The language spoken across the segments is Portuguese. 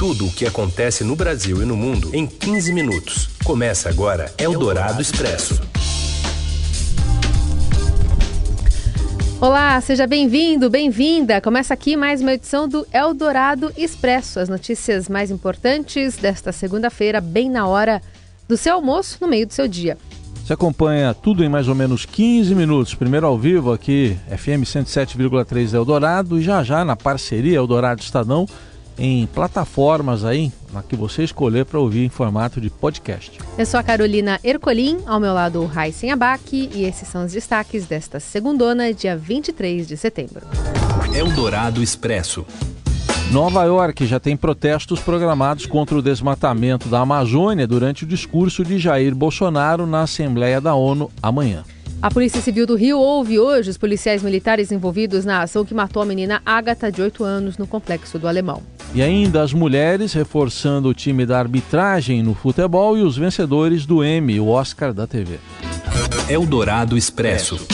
Tudo o que acontece no Brasil e no mundo em 15 minutos. Começa agora Eldorado Expresso. Olá, seja bem-vindo, bem-vinda. Começa aqui mais uma edição do Eldorado Expresso. As notícias mais importantes desta segunda-feira, bem na hora do seu almoço, no meio do seu dia. Você acompanha tudo em mais ou menos 15 minutos. Primeiro ao vivo aqui, FM 107,3 Eldorado e já já na parceria Eldorado Estadão em plataformas aí na que você escolher para ouvir em formato de podcast. Eu sou a Carolina Ercolim, ao meu lado o Raíssen Abac e esses são os destaques desta segundona, dia 23 de setembro. Eldorado Expresso. Nova York já tem protestos programados contra o desmatamento da Amazônia durante o discurso de Jair Bolsonaro na Assembleia da ONU amanhã. A Polícia Civil do Rio ouve hoje os policiais militares envolvidos na ação que matou a menina Ágata, de 8 anos, no complexo do Alemão. E ainda as mulheres reforçando o time da arbitragem no futebol e os vencedores do Emmy, o Oscar da TV. Eldorado Expresso.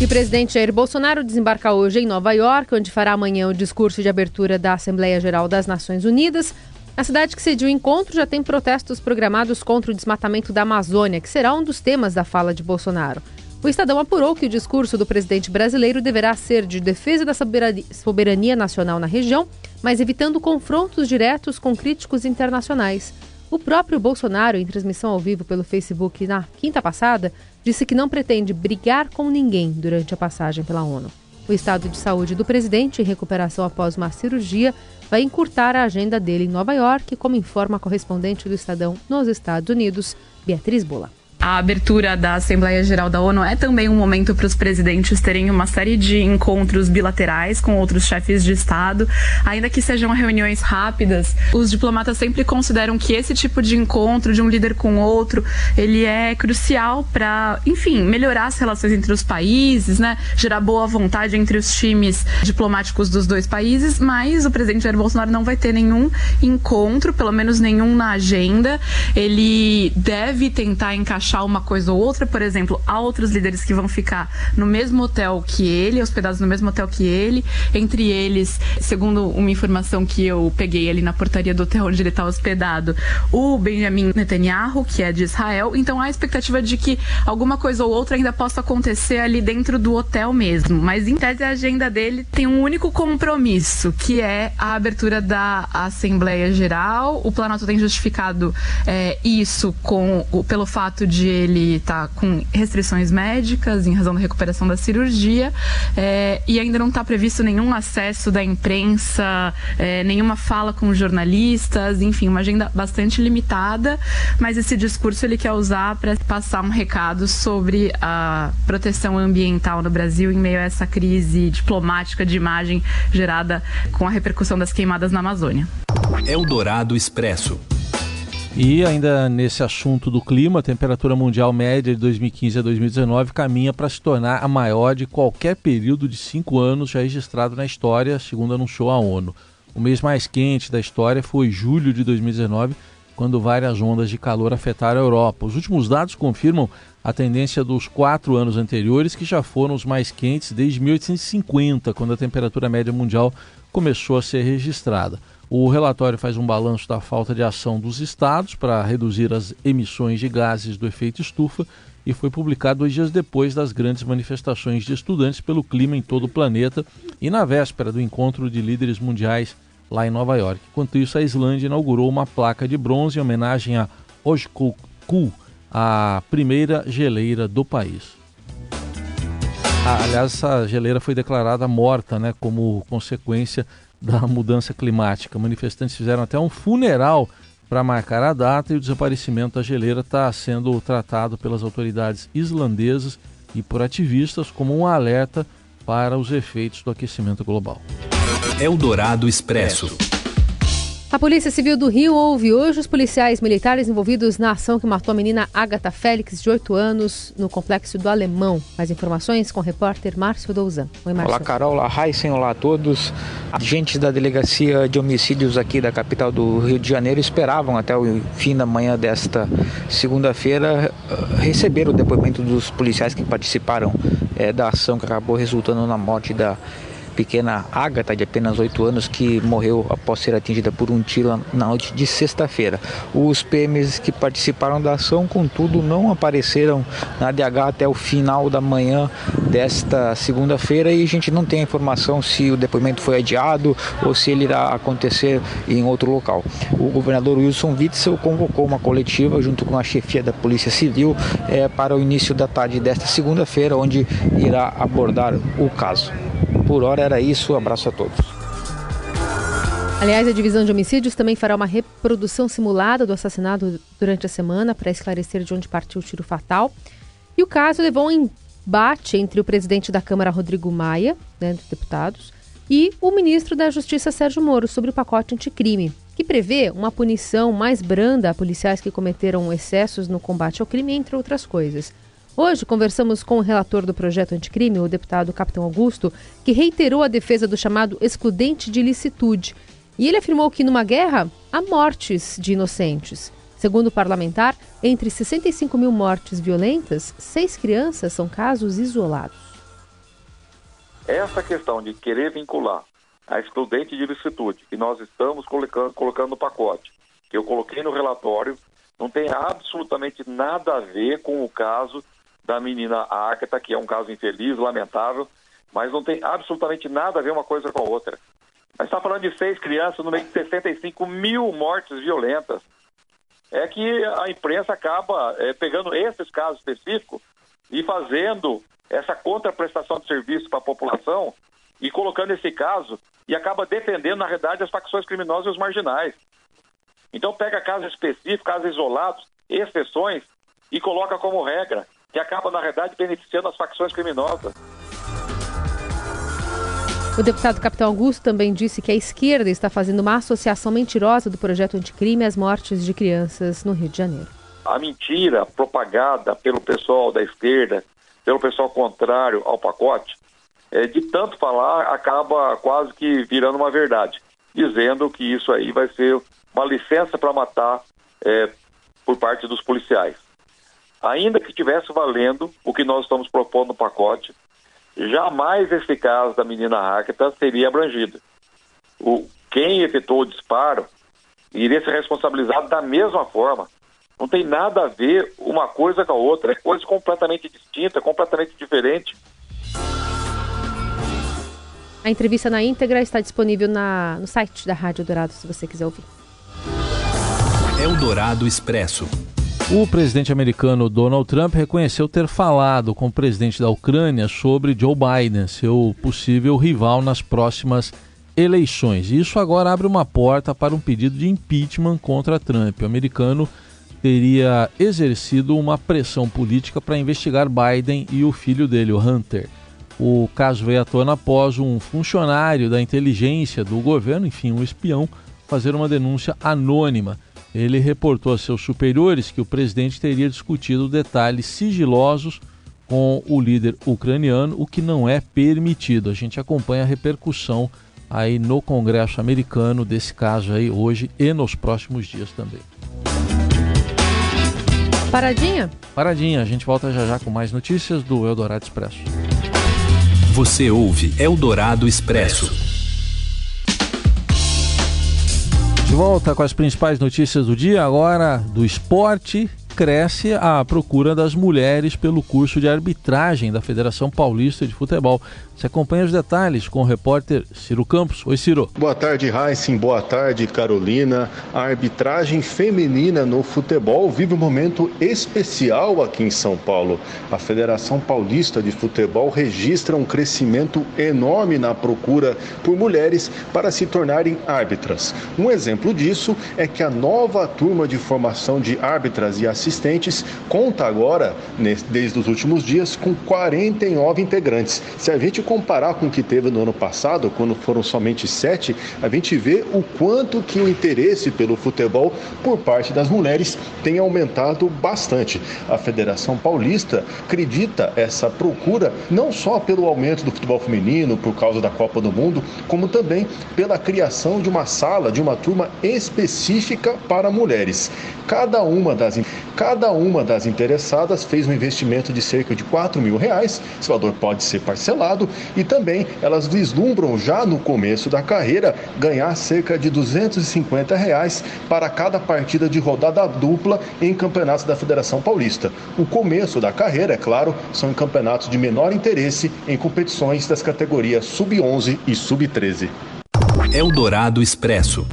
E o presidente Jair Bolsonaro desembarca hoje em Nova York, onde fará amanhã o discurso de abertura da Assembleia Geral das Nações Unidas. A cidade que cediu o encontro já tem protestos programados contra o desmatamento da Amazônia, que será um dos temas da fala de Bolsonaro. O Estadão apurou que o discurso do presidente brasileiro deverá ser de defesa da soberania nacional na região, mas evitando confrontos diretos com críticos internacionais. O próprio Bolsonaro, em transmissão ao vivo pelo Facebook na quinta passada, disse que não pretende brigar com ninguém durante a passagem pela ONU. O estado de saúde do presidente, em recuperação após uma cirurgia, vai encurtar a agenda dele em Nova York, como informa a correspondente do Estadão nos Estados Unidos, Beatriz Bola a abertura da Assembleia Geral da ONU é também um momento para os presidentes terem uma série de encontros bilaterais com outros chefes de Estado, ainda que sejam reuniões rápidas. Os diplomatas sempre consideram que esse tipo de encontro de um líder com outro, ele é crucial para, enfim, melhorar as relações entre os países, né? Gerar boa vontade entre os times diplomáticos dos dois países, mas o presidente Jair Bolsonaro não vai ter nenhum encontro, pelo menos nenhum na agenda. Ele deve tentar encaixar uma coisa ou outra, por exemplo, há outros líderes que vão ficar no mesmo hotel que ele, hospedados no mesmo hotel que ele, entre eles, segundo uma informação que eu peguei ali na portaria do hotel onde ele está hospedado, o Benjamin Netanyahu, que é de Israel. Então há a expectativa de que alguma coisa ou outra ainda possa acontecer ali dentro do hotel mesmo. Mas em tese a agenda dele tem um único compromisso, que é a abertura da Assembleia Geral. O Planalto tem justificado é, isso com, pelo fato de ele está com restrições médicas em razão da recuperação da cirurgia é, e ainda não está previsto nenhum acesso da imprensa, é, nenhuma fala com jornalistas, enfim, uma agenda bastante limitada, mas esse discurso ele quer usar para passar um recado sobre a proteção ambiental no Brasil em meio a essa crise diplomática de imagem gerada com a repercussão das queimadas na Amazônia. Eldorado Expresso. E ainda nesse assunto do clima, a temperatura mundial média de 2015 a 2019 caminha para se tornar a maior de qualquer período de cinco anos já registrado na história, segundo anunciou a ONU. O mês mais quente da história foi julho de 2019, quando várias ondas de calor afetaram a Europa. Os últimos dados confirmam a tendência dos quatro anos anteriores, que já foram os mais quentes desde 1850, quando a temperatura média mundial começou a ser registrada. O relatório faz um balanço da falta de ação dos estados para reduzir as emissões de gases do efeito estufa e foi publicado dois dias depois das grandes manifestações de estudantes pelo clima em todo o planeta e na véspera do encontro de líderes mundiais lá em Nova York. Enquanto isso, a Islândia inaugurou uma placa de bronze em homenagem a Ojkoku, a primeira geleira do país. Ah, aliás, essa geleira foi declarada morta né, como consequência da mudança climática. Manifestantes fizeram até um funeral para marcar a data e o desaparecimento da geleira está sendo tratado pelas autoridades islandesas e por ativistas como um alerta para os efeitos do aquecimento global. Eldorado Expresso. A Polícia Civil do Rio ouve hoje os policiais militares envolvidos na ação que matou a menina Agatha Félix, de 8 anos, no complexo do Alemão. Mais informações com o repórter Márcio Douzan. Oi, Márcio. Olá, Carol. Olá, Heisen. Olá a todos. Agentes da Delegacia de Homicídios aqui da capital do Rio de Janeiro esperavam até o fim da manhã desta segunda-feira eh, receber o depoimento dos policiais que participaram é, da ação que acabou resultando na morte da pequena Ágata, de apenas 8 anos, que morreu após ser atingida por um tiro na noite de sexta-feira. Os PMs que participaram da ação, contudo, não apareceram na DH até o final da manhã desta segunda-feira e a gente não tem a informação se o depoimento foi adiado ou se ele irá acontecer em outro local. O governador Wilson Witzel convocou uma coletiva junto com a chefia da Polícia Civil é, para o início da tarde desta segunda-feira, onde irá abordar o caso. Por hora era isso, abraço a todos. Aliás, a divisão de homicídios também fará uma reprodução simulada do assassinato durante a semana para esclarecer de onde partiu o tiro fatal. E o caso levou um embate entre o presidente da Câmara, Rodrigo Maia, né, dos deputados, e o ministro da Justiça, Sérgio Moro, sobre o pacote anticrime, que prevê uma punição mais branda a policiais que cometeram excessos no combate ao crime, entre outras coisas. Hoje conversamos com o relator do projeto anticrime, o deputado Capitão Augusto, que reiterou a defesa do chamado excludente de licitude. E ele afirmou que numa guerra há mortes de inocentes. Segundo o parlamentar, entre 65 mil mortes violentas, seis crianças são casos isolados. Essa questão de querer vincular a excludente de licitude, que nós estamos colocando, colocando no pacote, que eu coloquei no relatório, não tem absolutamente nada a ver com o caso da menina Agatha, que é um caso infeliz, lamentável, mas não tem absolutamente nada a ver uma coisa com a outra. Mas está falando de seis crianças no meio de 65 mil mortes violentas é que a imprensa acaba é, pegando esses casos específicos e fazendo essa contraprestação de serviço para a população e colocando esse caso e acaba defendendo, na realidade, as facções criminosas e os marginais. Então pega casos específicos, casos isolados, exceções e coloca como regra, que acaba, na realidade, beneficiando as facções criminosas. O deputado Capitão Augusto também disse que a esquerda está fazendo uma associação mentirosa do projeto anticrime às mortes de crianças no Rio de Janeiro. A mentira propagada pelo pessoal da esquerda, pelo pessoal contrário ao pacote, é, de tanto falar, acaba quase que virando uma verdade, dizendo que isso aí vai ser uma licença para matar é, por parte dos policiais. Ainda que tivesse valendo o que nós estamos propondo no pacote, jamais esse caso da menina Rakita seria abrangido. O, quem efetuou o disparo iria ser responsabilizado da mesma forma. Não tem nada a ver uma coisa com a outra, é coisa completamente distinta, completamente diferente. A entrevista na íntegra está disponível na, no site da Rádio Dourado, se você quiser ouvir. Eldorado Expresso. O presidente americano Donald Trump reconheceu ter falado com o presidente da Ucrânia sobre Joe Biden, seu possível rival nas próximas eleições. Isso agora abre uma porta para um pedido de impeachment contra Trump. O americano teria exercido uma pressão política para investigar Biden e o filho dele, o Hunter. O caso veio à tona após um funcionário da inteligência do governo, enfim, um espião, fazer uma denúncia anônima ele reportou a seus superiores que o presidente teria discutido detalhes sigilosos com o líder ucraniano, o que não é permitido. A gente acompanha a repercussão aí no Congresso americano desse caso aí hoje e nos próximos dias também. Paradinha? Paradinha, a gente volta já já com mais notícias do Eldorado Expresso. Você ouve Eldorado Expresso. De volta com as principais notícias do dia, agora do esporte cresce a procura das mulheres pelo curso de arbitragem da Federação Paulista de Futebol. Você acompanha os detalhes com o repórter Ciro Campos. Oi, Ciro. Boa tarde, Heisen. Boa tarde, Carolina. A arbitragem feminina no futebol vive um momento especial aqui em São Paulo. A Federação Paulista de Futebol registra um crescimento enorme na procura por mulheres para se tornarem árbitras. Um exemplo disso é que a nova turma de formação de árbitras e assistentes assistentes, conta agora, desde os últimos dias, com 49 integrantes. Se a gente comparar com o que teve no ano passado, quando foram somente sete, a gente vê o quanto que o interesse pelo futebol por parte das mulheres tem aumentado bastante. A Federação Paulista acredita essa procura não só pelo aumento do futebol feminino, por causa da Copa do Mundo, como também pela criação de uma sala, de uma turma específica para mulheres. Cada uma das Cada uma das interessadas fez um investimento de cerca de 4 mil reais. Esse valor pode ser parcelado e também elas vislumbram já no começo da carreira ganhar cerca de 250 reais para cada partida de rodada dupla em campeonatos da Federação Paulista. O começo da carreira, é claro, são em campeonatos de menor interesse em competições das categorias sub-11 e sub-13. Eldorado Expresso.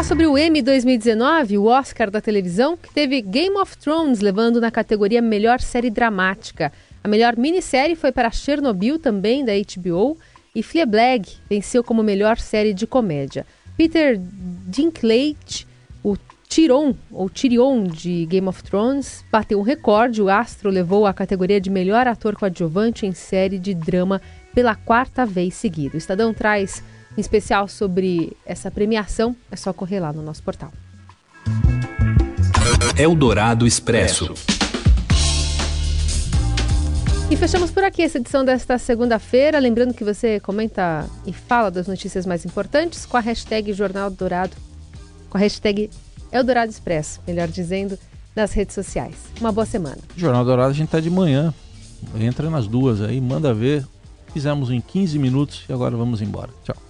Falar sobre o Emmy 2019, o Oscar da televisão, que teve Game of Thrones levando na categoria Melhor Série Dramática. A melhor minissérie foi para Chernobyl, também da HBO, e Fleabag venceu como melhor série de comédia. Peter Dinklage, o Tyrion, ou Tyrion de Game of Thrones, bateu um recorde. O astro levou a categoria de melhor ator coadjuvante em série de drama pela quarta vez seguida. O Estadão traz especial sobre essa premiação. É só correr lá no nosso portal. Eldorado Expresso. E fechamos por aqui essa edição desta segunda-feira. Lembrando que você comenta e fala das notícias mais importantes com a hashtag Jornal Dourado, com a hashtag Eldorado Expresso, melhor dizendo, nas redes sociais. Uma boa semana. Jornal Dourado a gente está de manhã. Entra nas duas aí, manda ver. Fizemos em 15 minutos e agora vamos embora. Tchau.